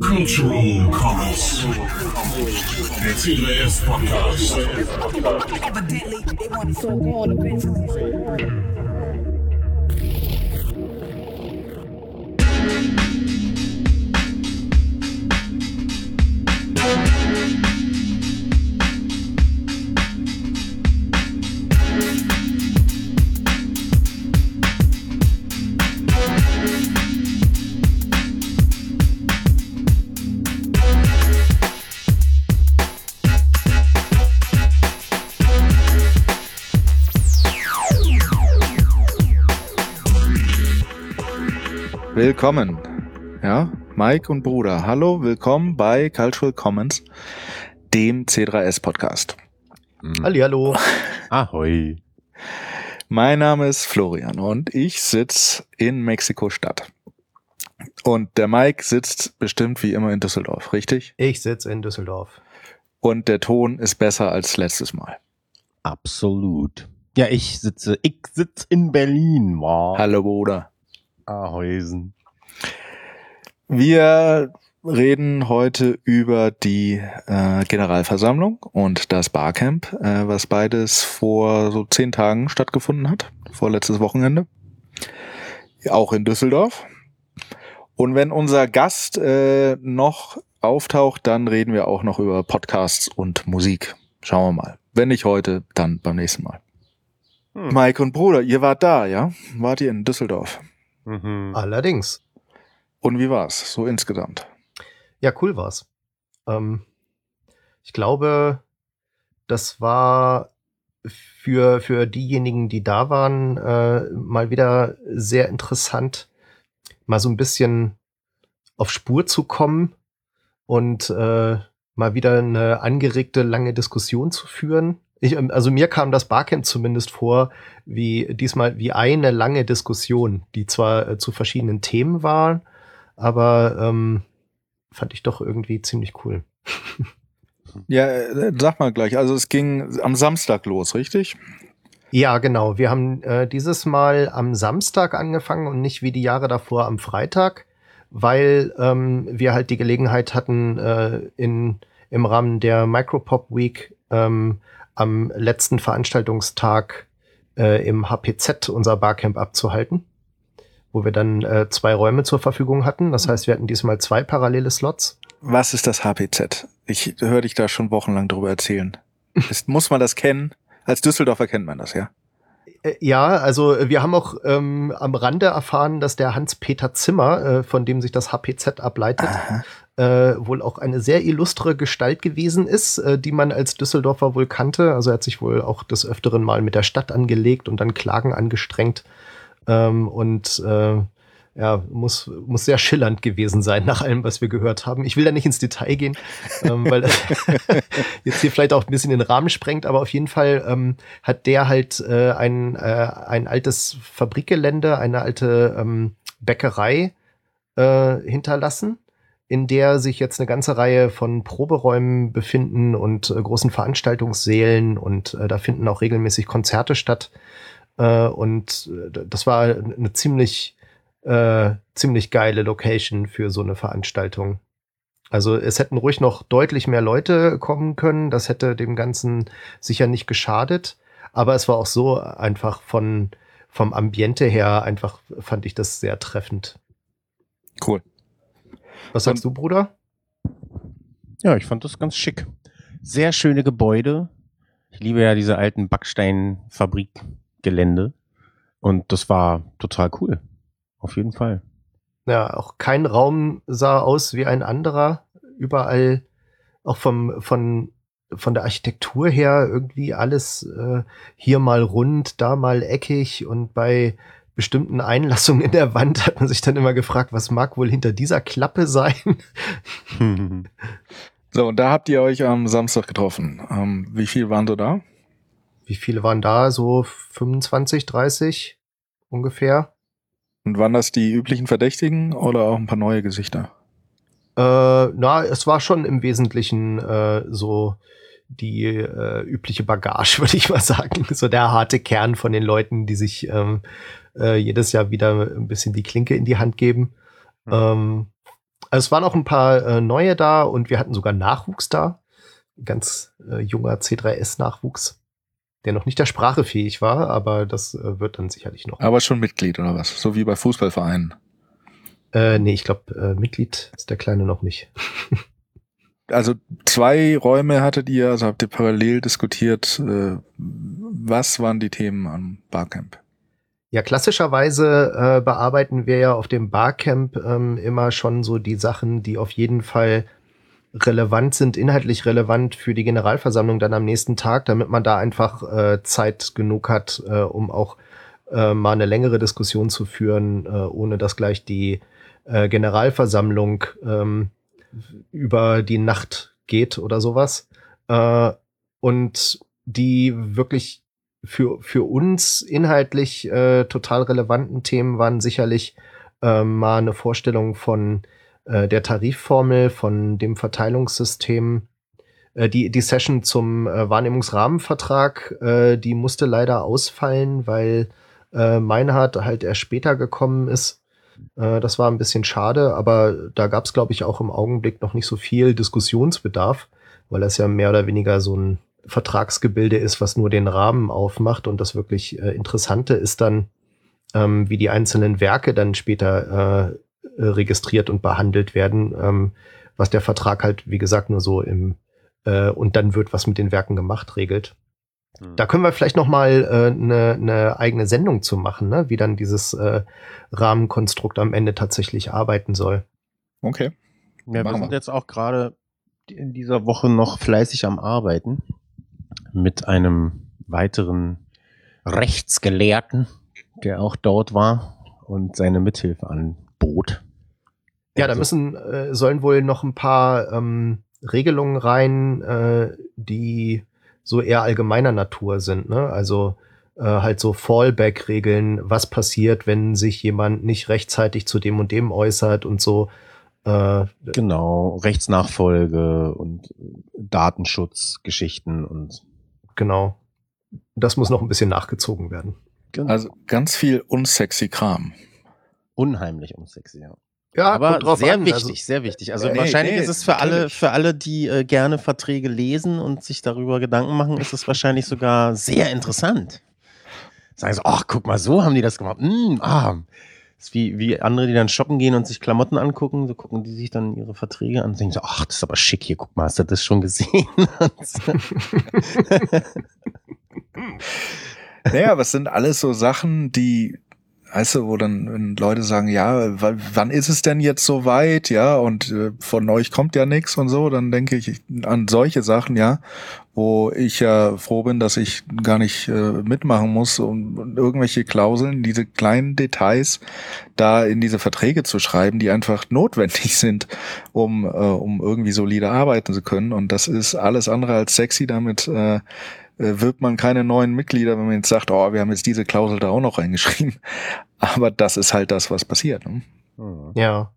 Cultural Comments. Der CDS Podcast. Evidently, they want it so Willkommen. Ja, Mike und Bruder. Hallo, willkommen bei Cultural Commons, dem C3S Podcast. Hallihallo. Ahoi. Mein Name ist Florian und ich sitze in Mexiko-Stadt. Und der Mike sitzt bestimmt wie immer in Düsseldorf, richtig? Ich sitze in Düsseldorf. Und der Ton ist besser als letztes Mal. Absolut. Ja, ich sitze, ich sitze in Berlin, wow. Hallo, Bruder. Ahäusen. Wir reden heute über die äh, Generalversammlung und das Barcamp, äh, was beides vor so zehn Tagen stattgefunden hat, vorletztes Wochenende. Auch in Düsseldorf. Und wenn unser Gast äh, noch auftaucht, dann reden wir auch noch über Podcasts und Musik. Schauen wir mal. Wenn nicht heute, dann beim nächsten Mal. Hm. Mike und Bruder, ihr wart da, ja? Wart ihr in Düsseldorf? Mhm. Allerdings. Und wie war's so insgesamt? Ja, cool war's. Ähm, ich glaube, das war für, für diejenigen, die da waren, äh, mal wieder sehr interessant, mal so ein bisschen auf Spur zu kommen und äh, mal wieder eine angeregte, lange Diskussion zu führen. Ich, ähm, also mir kam das Barcamp zumindest vor, wie diesmal wie eine lange Diskussion, die zwar äh, zu verschiedenen Themen waren, aber ähm, fand ich doch irgendwie ziemlich cool. Ja, äh, sag mal gleich. Also es ging am Samstag los, richtig? Ja, genau. Wir haben äh, dieses Mal am Samstag angefangen und nicht wie die Jahre davor am Freitag, weil ähm, wir halt die Gelegenheit hatten, äh, in, im Rahmen der Micropop Week ähm, am letzten Veranstaltungstag äh, im HPZ unser Barcamp abzuhalten, wo wir dann äh, zwei Räume zur Verfügung hatten. Das heißt, wir hatten diesmal zwei parallele Slots. Was ist das HPZ? Ich höre dich da schon wochenlang drüber erzählen. Ist, muss man das kennen? Als Düsseldorfer kennt man das, ja? Äh, Ja, also äh, wir haben auch ähm, am Rande erfahren, dass der Hans-Peter Zimmer, äh, von dem sich das HPZ ableitet, äh, wohl auch eine sehr illustre Gestalt gewesen ist, äh, die man als Düsseldorfer wohl kannte. Also er hat sich wohl auch des Öfteren mal mit der Stadt angelegt und dann Klagen angestrengt. Ähm, und äh, ja, muss, muss sehr schillernd gewesen sein nach allem, was wir gehört haben. Ich will da nicht ins Detail gehen, ähm, weil das jetzt hier vielleicht auch ein bisschen den Rahmen sprengt, aber auf jeden Fall ähm, hat der halt äh, ein, äh, ein altes Fabrikgelände, eine alte ähm, Bäckerei äh, hinterlassen, in der sich jetzt eine ganze Reihe von Proberäumen befinden und äh, großen Veranstaltungssälen und äh, da finden auch regelmäßig Konzerte statt. Äh, und äh, das war eine ziemlich äh, ziemlich geile Location für so eine Veranstaltung. Also es hätten ruhig noch deutlich mehr Leute kommen können. Das hätte dem Ganzen sicher nicht geschadet. Aber es war auch so einfach von vom Ambiente her einfach fand ich das sehr treffend. Cool. Was sagst du, Bruder? Ja, ich fand das ganz schick. Sehr schöne Gebäude. Ich liebe ja diese alten Backsteinfabrikgelände. Und das war total cool. Auf jeden Fall. Ja, auch kein Raum sah aus wie ein anderer. Überall, auch vom, von, von der Architektur her, irgendwie alles äh, hier mal rund, da mal eckig und bei bestimmten Einlassungen in der Wand hat man sich dann immer gefragt, was mag wohl hinter dieser Klappe sein? So, und da habt ihr euch am Samstag getroffen. Ähm, wie viel waren so da? Wie viele waren da? So 25, 30 ungefähr? Und waren das die üblichen Verdächtigen oder auch ein paar neue Gesichter? Äh, na, es war schon im Wesentlichen äh, so die äh, übliche Bagage, würde ich mal sagen. So der harte Kern von den Leuten, die sich ähm, äh, jedes Jahr wieder ein bisschen die Klinke in die Hand geben. Hm. Ähm, also es waren auch ein paar äh, neue da und wir hatten sogar Nachwuchs da. Ganz äh, junger C3S-Nachwuchs, der noch nicht der Sprache fähig war, aber das äh, wird dann sicherlich noch. Aber schon Mitglied oder was? So wie bei Fußballvereinen. Äh, nee, ich glaube, äh, Mitglied ist der Kleine noch nicht. Also zwei Räume hattet ihr, also habt ihr parallel diskutiert. Äh, was waren die Themen am Barcamp? Ja, klassischerweise äh, bearbeiten wir ja auf dem Barcamp ähm, immer schon so die Sachen, die auf jeden Fall relevant sind, inhaltlich relevant für die Generalversammlung dann am nächsten Tag, damit man da einfach äh, Zeit genug hat, äh, um auch äh, mal eine längere Diskussion zu führen, äh, ohne dass gleich die äh, Generalversammlung ähm, über die Nacht geht oder sowas. Äh, und die wirklich für, für uns inhaltlich äh, total relevanten Themen waren sicherlich äh, mal eine Vorstellung von äh, der Tarifformel, von dem Verteilungssystem. Äh, die, die Session zum äh, Wahrnehmungsrahmenvertrag, die musste leider ausfallen, weil Meinhard halt erst später gekommen ist. Das war ein bisschen schade, aber da gab es, glaube ich, auch im Augenblick noch nicht so viel Diskussionsbedarf, weil das ja mehr oder weniger so ein Vertragsgebilde ist, was nur den Rahmen aufmacht. Und das wirklich Interessante ist dann, ähm, wie die einzelnen Werke dann später äh, registriert und behandelt werden, ähm, was der Vertrag halt, wie gesagt, nur so im äh, und dann wird was mit den Werken gemacht, regelt. Hm. Da können wir vielleicht noch mal eine äh, ne- ne eigene Sendung zu machen, ne? wie dann dieses äh, Rahmenkonstrukt am Ende tatsächlich arbeiten soll. Okay. Ja, wir sind wir. jetzt auch gerade in dieser Woche noch fleißig am Arbeiten mit einem weiteren Rechtsgelehrten, der auch dort war und seine Mithilfe anbot. Ja, da Also- müssen äh, sollen wohl noch ein paar ähm, Regelungen rein, äh, die so eher allgemeiner Natur sind. Ne? Also äh, halt so Fallback-Regeln, was passiert, wenn sich jemand nicht rechtzeitig zu dem und dem äußert und so. Äh, Genau, Rechtsnachfolge und Datenschutzgeschichten und genau. Das muss noch ein bisschen nachgezogen werden. Also ganz viel unsexy Kram. Unheimlich unsexy. Ja. Ja, Aber sehr an. wichtig, Also, sehr wichtig. Also Nee, wahrscheinlich nee, ist es für alle, für alle, die äh, gerne Verträge lesen und sich darüber Gedanken machen, ist es wahrscheinlich sogar sehr interessant. Sagen so, ach, guck mal, so haben die das gemacht. Mm, ah. Das ist wie, wie andere, die dann shoppen gehen und sich Klamotten angucken, so gucken die sich dann ihre Verträge an und denken so, ach, das ist aber schick hier, guck mal, hast du das schon gesehen? Naja, was sind alles so Sachen, die, weißt du, wo dann Leute sagen, ja, wann ist es denn jetzt so weit, ja, und äh, von euch kommt ja nichts und so, dann denke ich an solche Sachen, ja, wo ich ja froh bin, dass ich gar nicht äh, mitmachen muss, um um irgendwelche Klauseln, diese kleinen Details da in diese Verträge zu schreiben, die einfach notwendig sind, um, äh, um irgendwie solide arbeiten zu können. Und das ist alles andere als sexy, damit äh, wirbt man keine neuen Mitglieder, wenn man jetzt sagt, oh, wir haben jetzt diese Klausel da auch noch reingeschrieben. Aber das ist halt das, was passiert. Ne? Hm. Ja.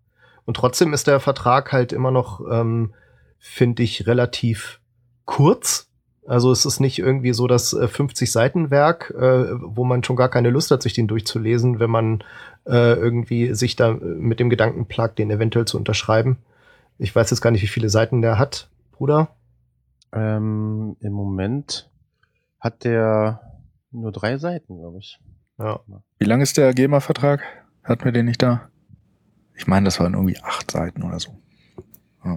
Und trotzdem ist der Vertrag halt immer noch, ähm, finde ich, relativ kurz. Also es ist nicht irgendwie so das äh, 50-Seiten-Werk, äh, wo man schon gar keine Lust hat, sich den durchzulesen, wenn man äh, irgendwie sich da äh, mit dem Gedanken plagt, den eventuell zu unterschreiben. Ich weiß jetzt gar nicht, wie viele Seiten der hat, Bruder. Ähm, Im Moment hat der nur drei Seiten, glaube ich. Ja. Wie lang ist der GEMA-Vertrag? Hatten wir den nicht da? Ich meine, das waren irgendwie acht Seiten oder so.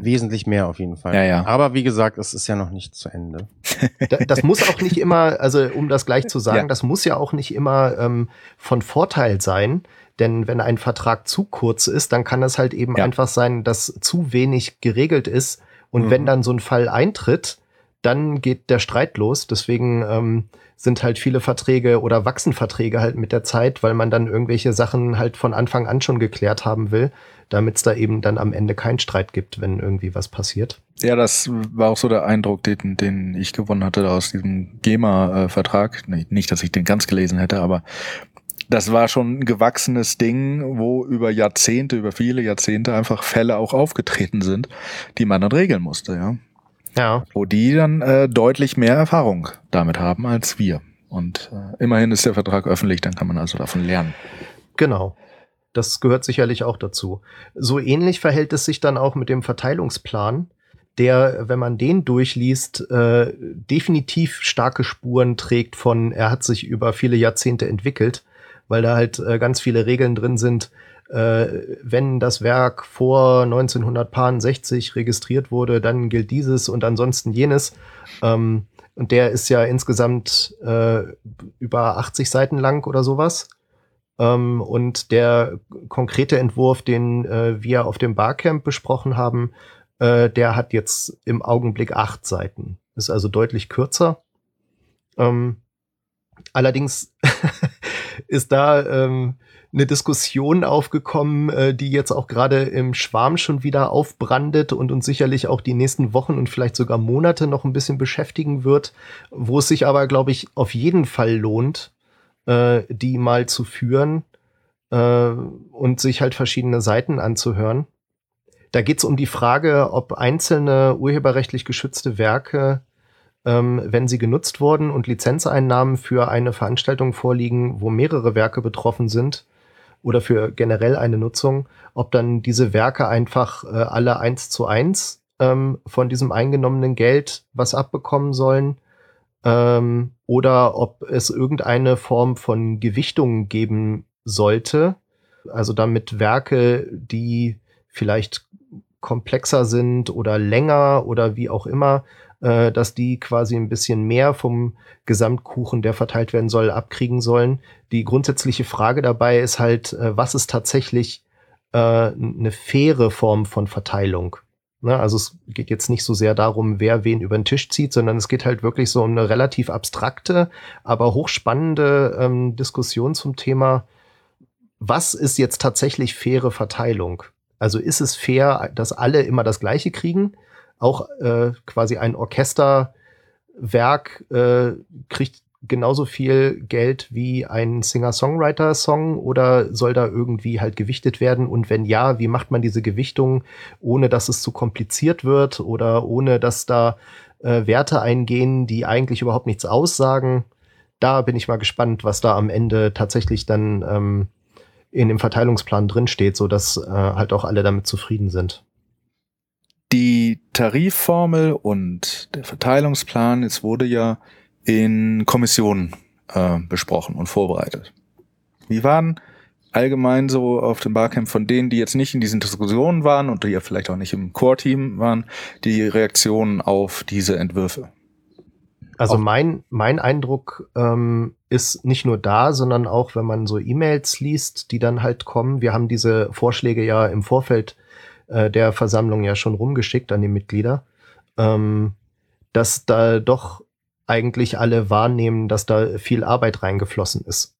Wesentlich mehr auf jeden Fall. Ja, ja. Aber wie gesagt, es ist ja noch nicht zu Ende. Da, das muss auch nicht immer, also um das gleich zu sagen, Ja. das muss ja auch nicht immer ähm, von Vorteil sein. Denn wenn ein Vertrag zu kurz ist, dann kann es halt eben Ja. einfach sein, dass zu wenig geregelt ist. Und Mhm. wenn dann so ein Fall eintritt, dann geht der Streit los. Deswegen ähm, sind halt viele Verträge oder wachsen Verträge halt mit der Zeit, weil man dann irgendwelche Sachen halt von Anfang an schon geklärt haben will, damit es da eben dann am Ende keinen Streit gibt, wenn irgendwie was passiert. Ja, das war auch so der Eindruck, den, den ich gewonnen hatte aus diesem GEMA-Vertrag. Nicht, dass ich den ganz gelesen hätte, aber das war schon ein gewachsenes Ding, wo über Jahrzehnte, über viele Jahrzehnte einfach Fälle auch aufgetreten sind, die man dann regeln musste, ja. Ja. Wo die dann äh, deutlich mehr Erfahrung damit haben als wir. Und äh, immerhin ist der Vertrag öffentlich, dann kann man also davon lernen. Genau. das gehört sicherlich auch dazu. So ähnlich verhält es sich dann auch mit dem Verteilungsplan, der, wenn man den durchliest, äh, definitiv starke Spuren trägt von, er hat sich über viele Jahrzehnte entwickelt, weil da halt äh, ganz viele Regeln drin sind. Äh, wenn das Werk vor 1960 registriert wurde, dann gilt dieses und ansonsten jenes. Ähm, und der ist ja insgesamt äh, über 80 Seiten lang oder sowas. Ähm, und der konkrete Entwurf, den äh, wir auf dem Barcamp besprochen haben, äh, der hat jetzt im Augenblick acht Seiten. Ist also deutlich kürzer. Ähm, allerdings ist da ähm, eine Diskussion aufgekommen, äh, die jetzt auch gerade im Schwarm schon wieder aufbrandet und uns sicherlich auch die nächsten Wochen und vielleicht sogar Monate noch ein bisschen beschäftigen wird, wo es sich aber, glaube ich, auf jeden Fall lohnt, äh, die mal zu führen äh, und sich halt verschiedene Seiten anzuhören. Da geht es um die Frage, ob einzelne urheberrechtlich geschützte Werke, ähm, wenn sie genutzt wurden und Lizenzeinnahmen für eine Veranstaltung vorliegen, wo mehrere Werke betroffen sind, oder für generell eine Nutzung, ob dann diese Werke einfach äh, alle eins zu eins ähm, von diesem eingenommenen Geld was abbekommen sollen ähm, oder ob es irgendeine Form von Gewichtung geben sollte, also damit Werke, die vielleicht komplexer sind oder länger oder wie auch immer, äh, dass die quasi ein bisschen mehr vom Gesamtkuchen, der verteilt werden soll, abkriegen sollen. Die grundsätzliche Frage dabei ist halt, äh, was ist tatsächlich äh, eine faire Form von Verteilung? Ne? Also es geht jetzt nicht so sehr darum, wer wen über den Tisch zieht, sondern es geht halt wirklich so um eine relativ abstrakte, aber hochspannende ähm, Diskussion zum Thema, was ist jetzt tatsächlich faire Verteilung? Also ist es fair, dass alle immer das Gleiche kriegen? Auch äh, quasi ein Orchesterwerk äh, kriegt genauso viel Geld wie ein Singer-Songwriter-Song oder soll da irgendwie halt gewichtet werden? Und wenn ja, wie macht man diese Gewichtung, ohne dass es zu kompliziert wird oder ohne dass da äh, Werte eingehen, die eigentlich überhaupt nichts aussagen? Da bin ich mal gespannt, was da am Ende tatsächlich dann ähm, in dem Verteilungsplan drinsteht, so dass äh, halt auch alle damit zufrieden sind. Die Tarifformel und der Verteilungsplan, es wurde ja in Kommissionen äh, besprochen und vorbereitet. Wie waren allgemein so auf dem Barcamp von denen, die jetzt nicht in diesen Diskussionen waren und die ja vielleicht auch nicht im Core-Team waren, die Reaktionen auf diese Entwürfe? Also mein, mein Eindruck ähm, ist nicht nur da, sondern auch, wenn man so E-Mails liest, die dann halt kommen. Wir haben diese Vorschläge ja im Vorfeld äh, der Versammlung ja schon rumgeschickt an die Mitglieder, ähm, dass da doch eigentlich alle wahrnehmen, dass da viel Arbeit reingeflossen ist.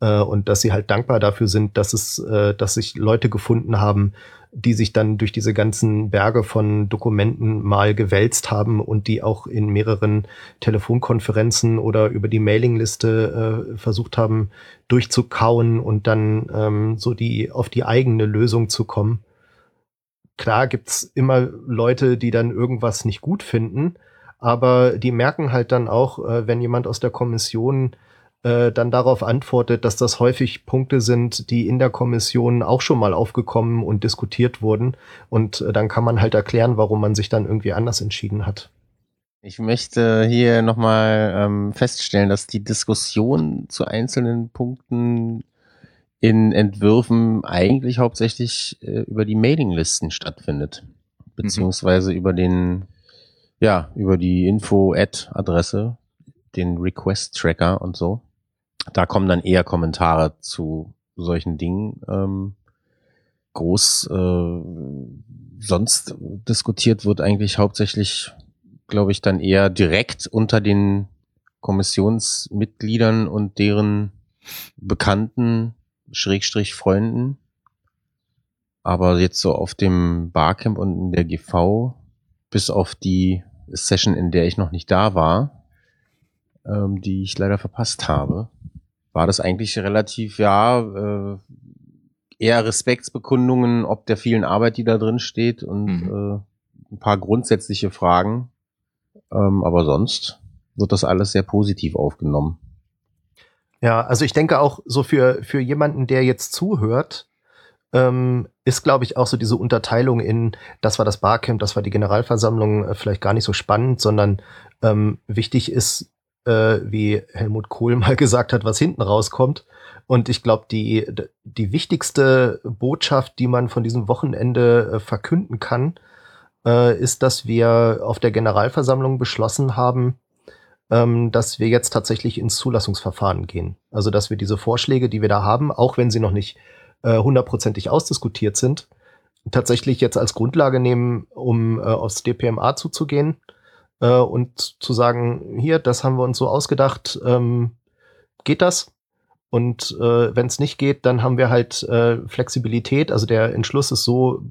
Äh, und dass sie halt dankbar dafür sind, dass es, äh, dass sich Leute gefunden haben, die sich dann durch diese ganzen Berge von Dokumenten mal gewälzt haben und die auch in mehreren Telefonkonferenzen oder über die Mailingliste äh, versucht haben durchzukauen und dann ähm, so die auf die eigene Lösung zu kommen klar gibt's immer Leute, die dann irgendwas nicht gut finden, aber die merken halt dann auch, äh, wenn jemand aus der Kommission äh, dann darauf antwortet, dass das häufig Punkte sind, die in der Kommission auch schon mal aufgekommen und diskutiert wurden. Und äh, dann kann man halt erklären, warum man sich dann irgendwie anders entschieden hat. Ich möchte hier nochmal ähm, feststellen, dass die Diskussion zu einzelnen Punkten in Entwürfen eigentlich hauptsächlich äh, über die Mailinglisten stattfindet. Beziehungsweise mhm. über den, ja, über die Info-Ad-Adresse, den Request-Tracker und so. Da kommen dann eher Kommentare zu solchen Dingen. Ähm, groß äh, sonst diskutiert wird eigentlich hauptsächlich, glaube ich, dann eher direkt unter den Kommissionsmitgliedern und deren Bekannten Schrägstrich Freunden. Aber jetzt so auf dem Barcamp und in der GV, bis auf die Session, in der ich noch nicht da war, ähm, die ich leider verpasst habe, war das eigentlich relativ, ja, äh, eher Respektsbekundungen, ob der vielen Arbeit, die da drin steht und mhm. äh, ein paar grundsätzliche Fragen. Ähm, aber sonst wird das alles sehr positiv aufgenommen. Ja, also ich denke auch so für, für jemanden, der jetzt zuhört, ähm, ist, glaube ich, auch so diese Unterteilung in, das war das Barcamp, das war die Generalversammlung, äh, vielleicht gar nicht so spannend, sondern ähm, wichtig ist, äh, wie Helmut Kohl mal gesagt hat, was hinten rauskommt. Und ich glaube, die, die wichtigste Botschaft, die man von diesem Wochenende äh, verkünden kann, äh, ist, dass wir auf der Generalversammlung beschlossen haben, ähm, dass wir jetzt tatsächlich ins Zulassungsverfahren gehen. Also dass wir diese Vorschläge, die wir da haben, auch wenn sie noch nicht äh, hundertprozentig ausdiskutiert sind, tatsächlich jetzt als Grundlage nehmen, um äh, aufs DPMA zuzugehen äh, und zu sagen, hier, das haben wir uns so ausgedacht, ähm, geht das? Und äh, wenn es nicht geht, dann haben wir halt äh, Flexibilität. Also der Entschluss ist so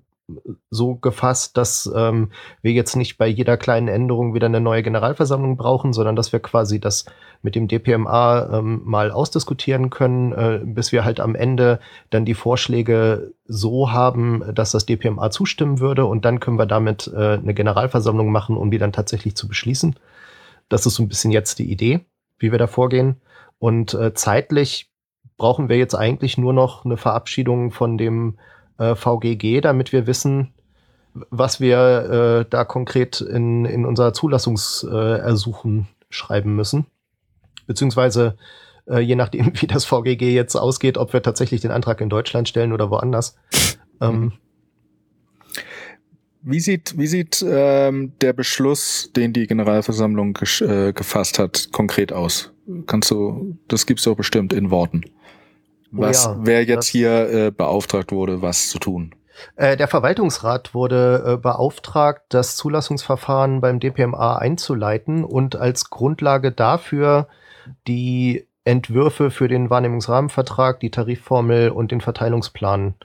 so gefasst, dass ähm, wir jetzt nicht bei jeder kleinen Änderung wieder eine neue Generalversammlung brauchen, sondern dass wir quasi das mit dem DPMA ähm, mal ausdiskutieren können, äh, bis wir halt am Ende dann die Vorschläge so haben, dass das DPMA zustimmen würde und dann können wir damit äh, eine Generalversammlung machen, um die dann tatsächlich zu beschließen. Das ist so ein bisschen jetzt die Idee, wie wir da vorgehen. Und äh, zeitlich brauchen wir jetzt eigentlich nur noch eine Verabschiedung von dem äh, VGG, damit wir wissen, was wir äh, da konkret in, in unser Zulassungsersuchen äh, schreiben müssen. Beziehungsweise äh, je nachdem, wie das VGG jetzt ausgeht, ob wir tatsächlich den Antrag in Deutschland stellen oder woanders. Ähm, wie sieht, wie sieht ähm, der Beschluss, den die Generalversammlung äh, gefasst hat, konkret aus? Kannst du, das gibt's doch bestimmt in Worten. Oh was, ja, wer jetzt hier äh, beauftragt wurde, was zu tun? Äh, der Verwaltungsrat wurde äh, beauftragt, das Zulassungsverfahren beim DPMA einzuleiten und als Grundlage dafür die Entwürfe für den Wahrnehmungsrahmenvertrag, die Tarifformel und den Verteilungsplan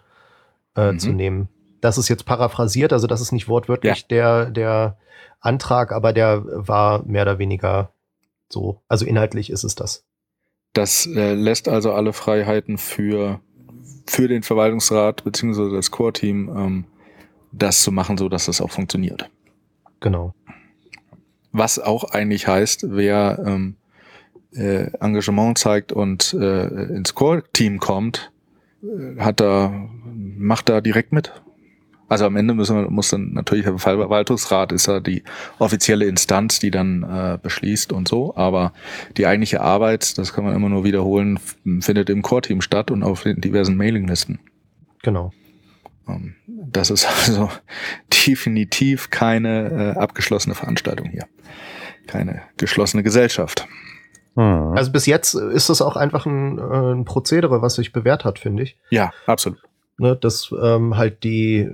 äh, mhm. zu nehmen. Das ist jetzt paraphrasiert, also das ist nicht wortwörtlich ja. der, der Antrag, aber der war mehr oder weniger so. Also inhaltlich ist es das. Das äh, lässt also alle Freiheiten für, für den Verwaltungsrat beziehungsweise das Core-Team, ähm, das zu machen, so dass das auch funktioniert. Genau. Was auch eigentlich heißt, wer ähm, äh, Engagement zeigt und äh, ins Core-Team kommt, äh, hat da, macht da direkt mit. Also am Ende müssen wir, muss dann natürlich der Verwaltungsrat ist ja die offizielle Instanz, die dann äh, beschließt und so. Aber die eigentliche Arbeit, das kann man immer nur wiederholen, findet im Core-Team statt und auf den diversen Mailinglisten. Genau. Ähm, das ist also definitiv keine äh, abgeschlossene Veranstaltung hier. Keine geschlossene Gesellschaft. Hm. Also bis jetzt ist das auch einfach ein, äh, ein Prozedere, was sich bewährt hat, finde ich. Ja, absolut ne, dass ähm, halt die,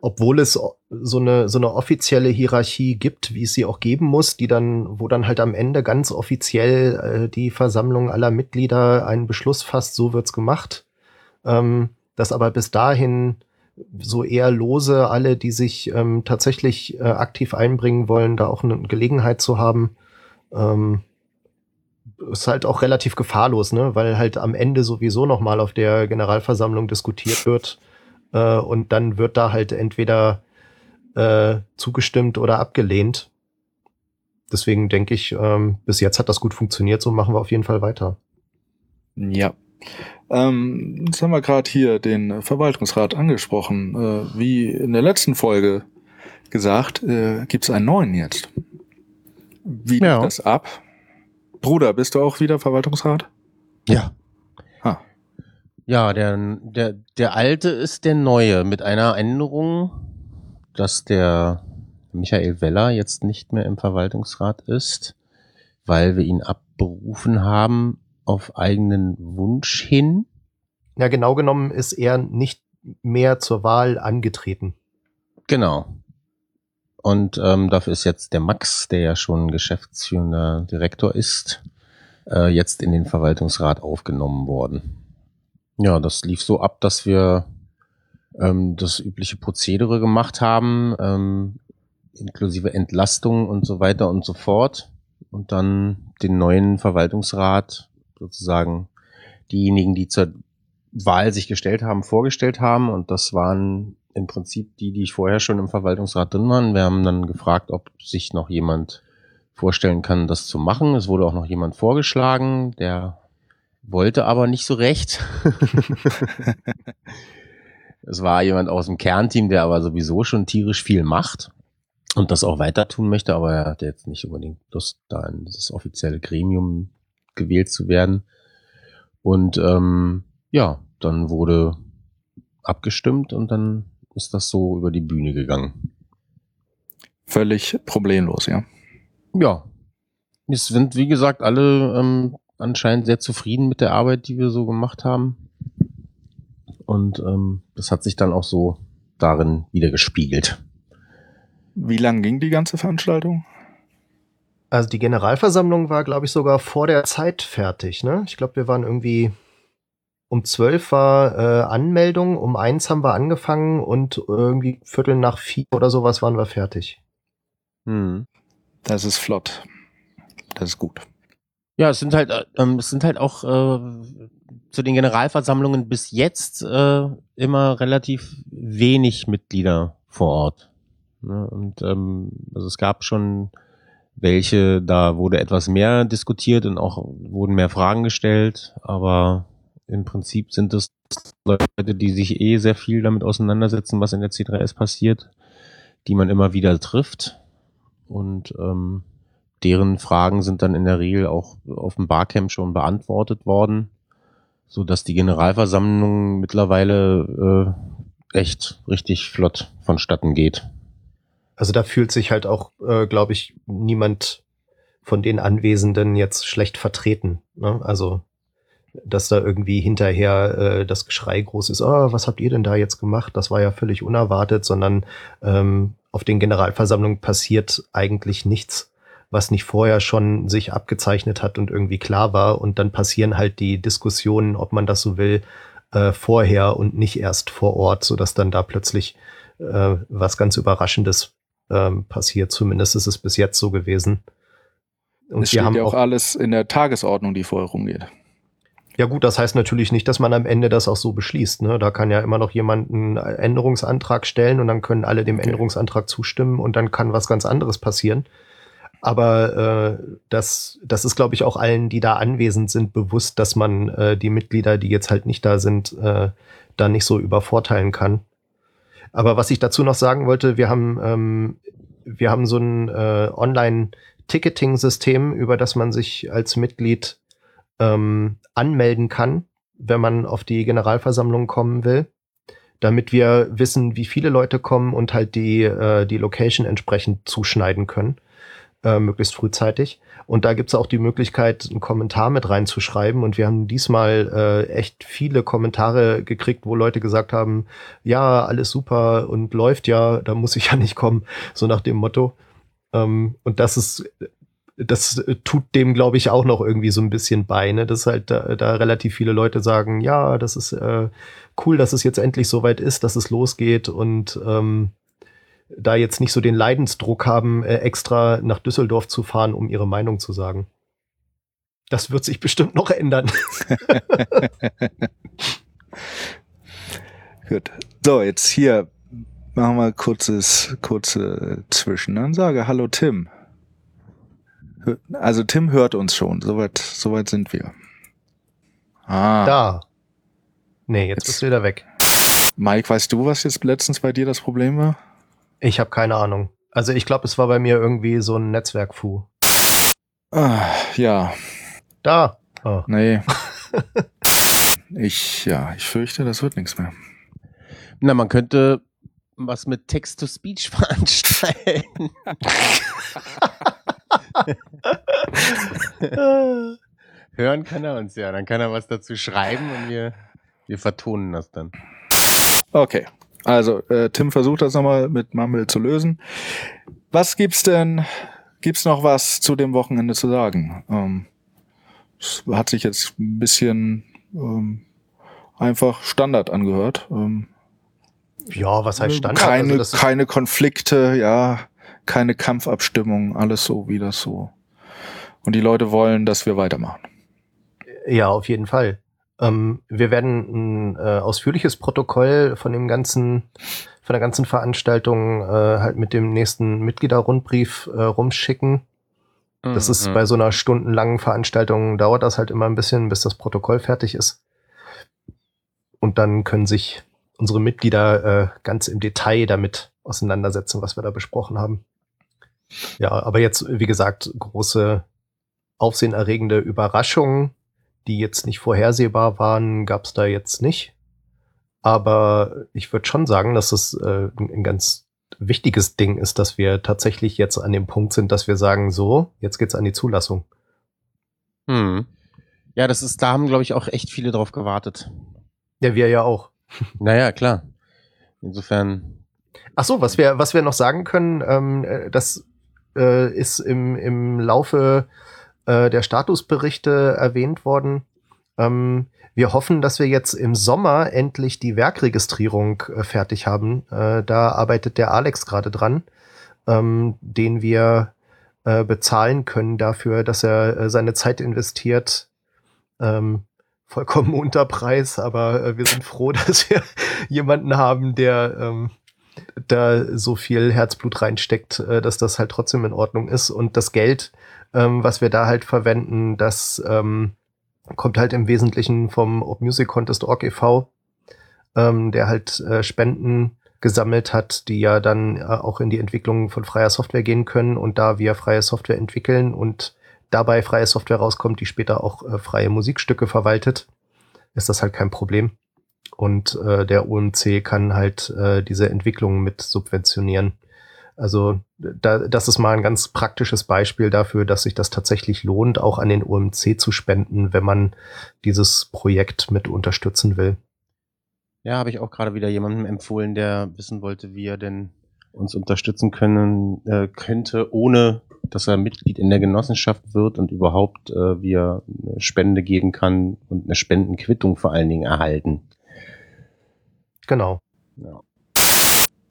obwohl es so eine, so eine offizielle Hierarchie gibt, wie es sie auch geben muss, die dann, wo dann halt am Ende ganz offiziell äh, die Versammlung aller Mitglieder einen Beschluss fasst, so wird's gemacht. Ähm, dass aber bis dahin so eher lose alle, die sich ähm, tatsächlich äh, aktiv einbringen wollen, da auch eine Gelegenheit zu haben. Ähm, ist halt auch relativ gefahrlos, ne? weil halt am Ende sowieso nochmal auf der Generalversammlung diskutiert wird äh, und dann wird da halt entweder äh, zugestimmt oder abgelehnt. Deswegen denke ich, ähm, bis jetzt hat das gut funktioniert, so machen wir auf jeden Fall weiter. Ja. Ähm, jetzt haben wir gerade hier den Verwaltungsrat angesprochen. Äh, wie in der letzten Folge gesagt, äh, gibt es einen neuen jetzt. Wie ja. das ab? Bruder, bist du auch wieder Verwaltungsrat? Ja. Ha. Ja, der, der, der alte ist der neue mit einer Änderung, dass der Michael Weller jetzt nicht mehr im Verwaltungsrat ist, weil wir ihn abberufen haben auf eigenen Wunsch hin. Ja, genau genommen ist er nicht mehr zur Wahl angetreten. Genau. Und ähm, dafür ist jetzt der Max, der ja schon geschäftsführender Direktor ist, äh, jetzt in den Verwaltungsrat aufgenommen worden. Ja, das lief so ab, dass wir ähm, das übliche Prozedere gemacht haben, ähm, inklusive Entlastung und so weiter und so fort. Und dann den neuen Verwaltungsrat sozusagen diejenigen, die zur Wahl sich gestellt haben, vorgestellt haben. Und das waren im Prinzip die, die ich vorher schon im Verwaltungsrat drin waren. Wir haben dann gefragt, ob sich noch jemand vorstellen kann, das zu machen. Es wurde auch noch jemand vorgeschlagen, der wollte aber nicht so recht. Es war jemand aus dem Kernteam, der aber sowieso schon tierisch viel macht und das auch weiter tun möchte, aber er hat jetzt nicht unbedingt Lust, da in dieses offizielle Gremium gewählt zu werden. Und ähm, ja, dann wurde abgestimmt und dann ist das so über die Bühne gegangen. Völlig problemlos, ja. Ja. Es sind, wie gesagt, alle ähm, anscheinend sehr zufrieden mit der Arbeit, die wir so gemacht haben. Und ähm, das hat sich dann auch so darin wieder gespiegelt. Wie lang ging die ganze Veranstaltung? Also die Generalversammlung war, glaube ich, sogar vor der Zeit fertig. Ne? Ich glaube, wir waren irgendwie um zwölf war äh, Anmeldung, um eins haben wir angefangen und irgendwie Viertel nach vier oder sowas waren wir fertig. Hm. Das ist flott. Das ist gut. Ja, es sind halt, äh, ähm, es sind halt auch äh, zu den Generalversammlungen bis jetzt äh, immer relativ wenig Mitglieder vor Ort. Ne? Und ähm, also es gab schon welche, da wurde etwas mehr diskutiert und auch wurden mehr Fragen gestellt, aber im Prinzip sind es Leute, die sich eh sehr viel damit auseinandersetzen, was in der C3S passiert, die man immer wieder trifft und ähm, deren Fragen sind dann in der Regel auch auf dem Barcamp schon beantwortet worden, so dass die Generalversammlung mittlerweile äh, echt richtig flott vonstatten geht. Also da fühlt sich halt auch, äh, glaube ich, niemand von den Anwesenden jetzt schlecht vertreten. Ne? Also dass da irgendwie hinterher äh, das Geschrei groß ist, oh, was habt ihr denn da jetzt gemacht? Das war ja völlig unerwartet, sondern ähm, auf den Generalversammlungen passiert eigentlich nichts, was nicht vorher schon sich abgezeichnet hat und irgendwie klar war. Und dann passieren halt die Diskussionen, ob man das so will, äh, vorher und nicht erst vor Ort, sodass dann da plötzlich äh, was ganz Überraschendes ähm, passiert. Zumindest ist es bis jetzt so gewesen. Und es steht ja auch alles in der Tagesordnung, die vorher rumgeht. Ja gut, das heißt natürlich nicht, dass man am Ende das auch so beschließt. Ne? Da kann ja immer noch jemand einen Änderungsantrag stellen und dann können alle dem. Änderungsantrag zustimmen und dann kann was ganz anderes passieren. Aber äh, das, das ist, glaube ich, auch allen, die da anwesend sind, bewusst, dass man äh, die Mitglieder, die jetzt halt nicht da sind, äh, da nicht so übervorteilen kann. Aber was ich dazu noch sagen wollte, wir haben, ähm, wir haben so ein äh, Online-Ticketing-System, über das man sich als Mitglied ähm, anmelden kann, wenn man auf die Generalversammlung kommen will, damit wir wissen, wie viele Leute kommen und halt die, äh, die Location entsprechend zuschneiden können, äh, möglichst frühzeitig. Und da gibt's auch die Möglichkeit, einen Kommentar mit reinzuschreiben. Und wir haben diesmal äh, echt viele Kommentare gekriegt, wo Leute gesagt haben, ja, alles super und läuft ja, da muss ich ja nicht kommen, so nach dem Motto. Ähm, und das ist das äh, tut dem, glaube ich, auch noch irgendwie so ein bisschen bei, ne? dass halt da, da relativ viele Leute sagen, ja, das ist äh, cool, dass es jetzt endlich soweit ist, dass es losgeht und ähm, da jetzt nicht so den Leidensdruck haben, äh, extra nach Düsseldorf zu fahren, um ihre Meinung zu sagen. Das wird sich bestimmt noch ändern. Gut. So, jetzt hier machen wir kurzes, kurze Zwischenansage. Hallo Tim. Also Tim hört uns schon, soweit, soweit sind wir. Ah. Da. Nee, jetzt, jetzt bist du wieder weg. Mike, weißt du, was jetzt letztens bei dir das Problem war? Ich habe keine Ahnung. Also ich glaube, es war bei mir irgendwie so ein Netzwerkfu. Ah, ja. Da. Oh. Nee. ich, ja, ich fürchte, das wird nichts mehr. Na, man könnte was mit Text-to-Speech veranstalten. Hören kann er uns ja. Dann kann er was dazu schreiben und wir, wir vertonen das dann. Okay. Also, äh, Tim versucht das nochmal mit Mumble zu lösen. Was gibt's denn? Gibt's noch was zu dem Wochenende zu sagen? Ähm, es hat sich jetzt ein bisschen ähm, einfach Standard angehört. Ähm, ja, was heißt Standard? Keine, also keine Konflikte, ja keine Kampfabstimmung, alles so, wie das so. Und die Leute wollen, dass wir weitermachen. Ja, auf jeden Fall. Ähm, wir werden ein äh, ausführliches Protokoll von dem ganzen, von der ganzen Veranstaltung äh, halt mit dem nächsten Mitgliederrundbrief äh, rumschicken. Das ist mhm. bei so einer stundenlangen Veranstaltung dauert das halt immer ein bisschen, bis das Protokoll fertig ist. Und dann können sich unsere Mitglieder äh, ganz im Detail damit auseinandersetzen, was wir da besprochen haben. Ja, aber jetzt, wie gesagt, große aufsehenerregende Überraschungen, die jetzt nicht vorhersehbar waren, gab es da jetzt nicht. Aber ich würde schon sagen, dass es äh, ein ganz wichtiges Ding ist, dass wir tatsächlich jetzt an dem Punkt sind, dass wir sagen, so, jetzt geht's an die Zulassung. Hm. Ja, das ist, da haben, glaube ich, auch echt viele drauf gewartet. Ja, wir ja auch. Naja, klar. Insofern. Ach so, was wir, was wir noch sagen können, ähm, äh, das äh, ist im, im Laufe äh, der Statusberichte erwähnt worden. Ähm, wir hoffen, dass wir jetzt im Sommer endlich die Werkregistrierung äh, fertig haben. Äh, da arbeitet der Alex gerade dran, ähm, den wir äh, bezahlen können dafür, dass er äh, seine Zeit investiert. Ähm, vollkommen unter Preis, aber wir sind froh, dass wir jemanden haben, der ähm, da so viel Herzblut reinsteckt, äh, dass das halt trotzdem in Ordnung ist. Und das Geld, ähm, was wir da halt verwenden, das ähm, kommt halt im Wesentlichen vom Open Music Contest Org e.V., ähm, der halt äh, Spenden gesammelt hat, die ja dann äh, auch in die Entwicklung von freier Software gehen können. Und da wir freie Software entwickeln und dabei freie Software rauskommt, die später auch äh, freie Musikstücke verwaltet, ist das halt kein Problem. Und äh, der OMC kann halt äh, diese Entwicklung mit subventionieren. Also da, das ist mal ein ganz praktisches Beispiel dafür, dass sich das tatsächlich lohnt, auch an den OMC zu spenden, wenn man dieses Projekt mit unterstützen will. Ja, habe ich auch gerade wieder jemandem empfohlen, der wissen wollte, wie er denn uns unterstützen können äh, könnte, ohne dass er Mitglied in der Genossenschaft wird und überhaupt äh, wie er eine Spende geben kann und eine Spendenquittung vor allen Dingen erhalten. Genau. Ja.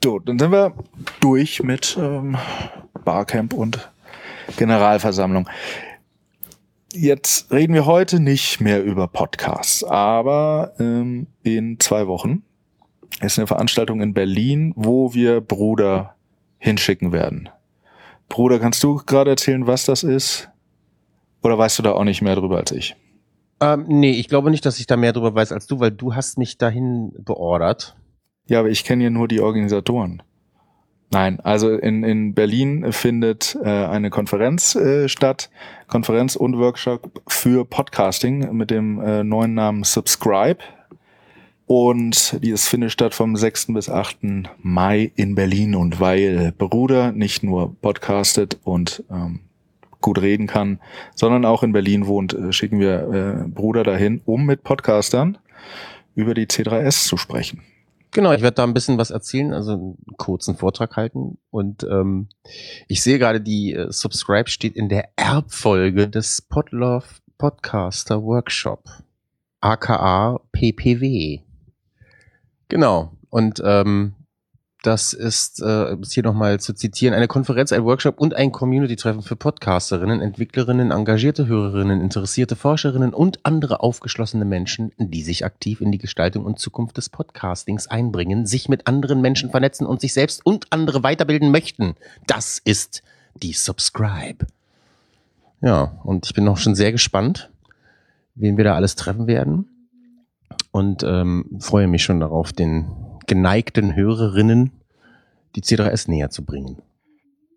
So, dann sind wir durch mit ähm, Barcamp und Generalversammlung. Jetzt reden wir heute nicht mehr über Podcasts, aber ähm, in zwei Wochen ist eine Veranstaltung in Berlin, wo wir Bruder hinschicken werden. Bruder, kannst du gerade erzählen, was das ist? Oder weißt du da auch nicht mehr drüber als ich? Ähm, nee, ich glaube nicht, dass ich da mehr drüber weiß als du, weil du hast mich dahin beordert. Ja, aber ich kenne ja nur die Organisatoren. Nein, also in, in Berlin findet äh, eine Konferenz äh, statt, Konferenz und Workshop für Podcasting mit dem äh, neuen Namen Subscribe. Und dieses findet statt vom 6. bis 8. Mai in Berlin. Und weil Bruder nicht nur podcastet und ähm, gut reden kann, sondern auch in Berlin wohnt, äh, schicken wir äh, Bruder dahin, um mit Podcastern über die C3S zu sprechen. Genau, ich werde da ein bisschen was erzählen, also einen kurzen Vortrag halten. Und ähm, ich sehe gerade, die äh, Subscribe steht in der Erbfolge des Podlove Podcaster Workshop, aka PPW. Genau. Und ähm, das ist, äh, um es hier nochmal zu zitieren, eine Konferenz, ein Workshop und ein Community-Treffen für Podcasterinnen, Entwicklerinnen, engagierte Hörerinnen, interessierte Forscherinnen und andere aufgeschlossene Menschen, die sich aktiv in die Gestaltung und Zukunft des Podcastings einbringen, sich mit anderen Menschen vernetzen und sich selbst und andere weiterbilden möchten. Das ist die Subscribe. Ja, und ich bin noch schon sehr gespannt, wen wir da alles treffen werden. Und ähm, freue mich schon darauf, den geneigten Hörerinnen die C3S näher zu bringen.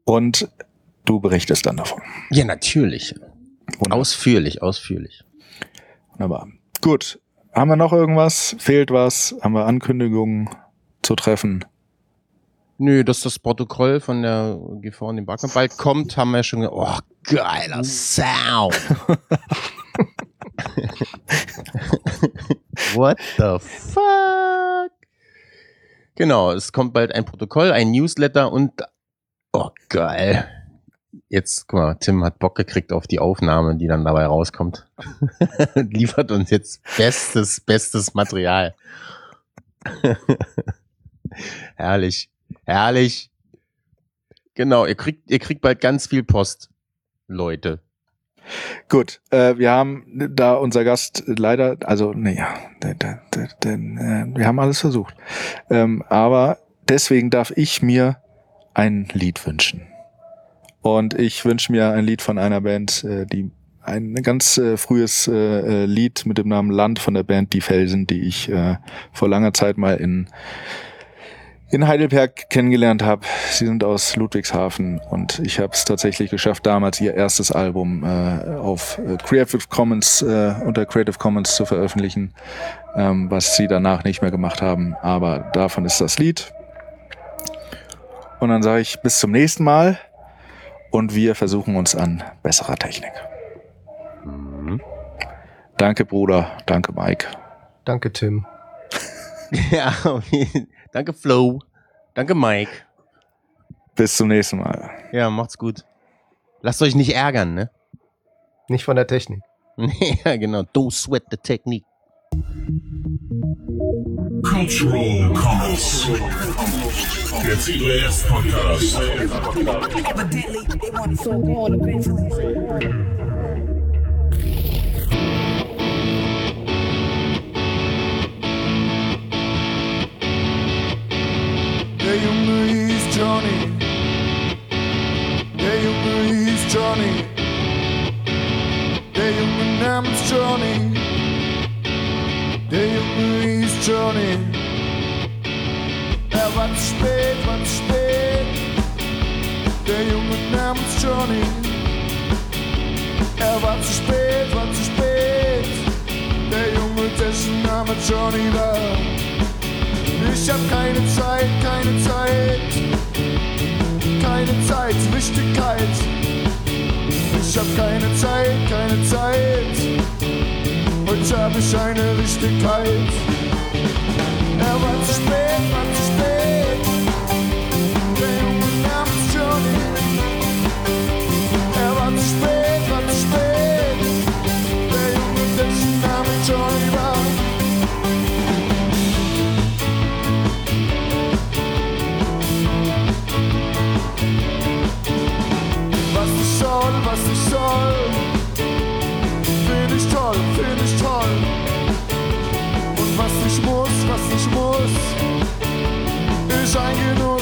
Und du berichtest dann davon. Ja, natürlich. Wunderbar. Ausführlich, ausführlich. Wunderbar. Gut. Haben wir noch irgendwas? Fehlt was? Haben wir Ankündigungen zu treffen? Nö, dass das Protokoll von der GV und dem Barcamp bald kommt, haben wir schon ge Oh, geiler Sound. What the fuck? Genau, es kommt bald ein Protokoll, ein Newsletter und oh geil. Jetzt, guck mal, Tim hat Bock gekriegt auf die Aufnahme, die dann dabei rauskommt. Liefert uns jetzt bestes, bestes Material. herrlich, herrlich. Genau, ihr kriegt, ihr kriegt bald ganz viel Post, Leute. Gut, äh, wir haben da unser Gast leider, also naja, nee, äh, wir haben alles versucht. Ähm, aber deswegen darf ich mir ein Lied wünschen. Und ich wünsche mir ein Lied von einer Band, äh, die ein ganz äh, frühes äh, äh, Lied mit dem Namen Land von der Band Die Felsen, die ich äh, vor langer Zeit mal in in Heidelberg kennengelernt habe. Sie sind aus Ludwigshafen und ich habe es tatsächlich geschafft, damals ihr erstes Album äh, auf äh, Creative Commons äh, unter Creative Commons zu veröffentlichen, ähm, was sie danach nicht mehr gemacht haben. Aber davon ist das Lied. Und dann sage ich bis zum nächsten Mal und wir versuchen uns an besserer Technik. Danke, Bruder. Danke, Mike. Danke, Tim. Ja, danke Flo. Danke Mike. Bis zum nächsten Mal. Ja, macht's gut. Lasst euch nicht ärgern, ne? Nicht von der Technik. ja, genau. Don't sweat the technique. Cultural Commons. Der CBS Podcast. Evidently, they want it so eventually. Der Junge hieß Johnny. Der Junge hieß Johnny. Der Junge namens Johnny. Der Junge hieß Johnny. Er war spät, war spät. Der Junge namens Johnny. Er war spät, war spät. Der Junge, dessen Name Johnny war. Ich hab keine Zeit, keine Zeit. Keine Zeit, Wichtigkeit. Ich hab keine Zeit, keine Zeit. Heute hab ich eine Wichtigkeit. Er war zu spät, war zu spät. Der Junge namens Johnny. Er ich muss, was ich muss, ist ein Genuss.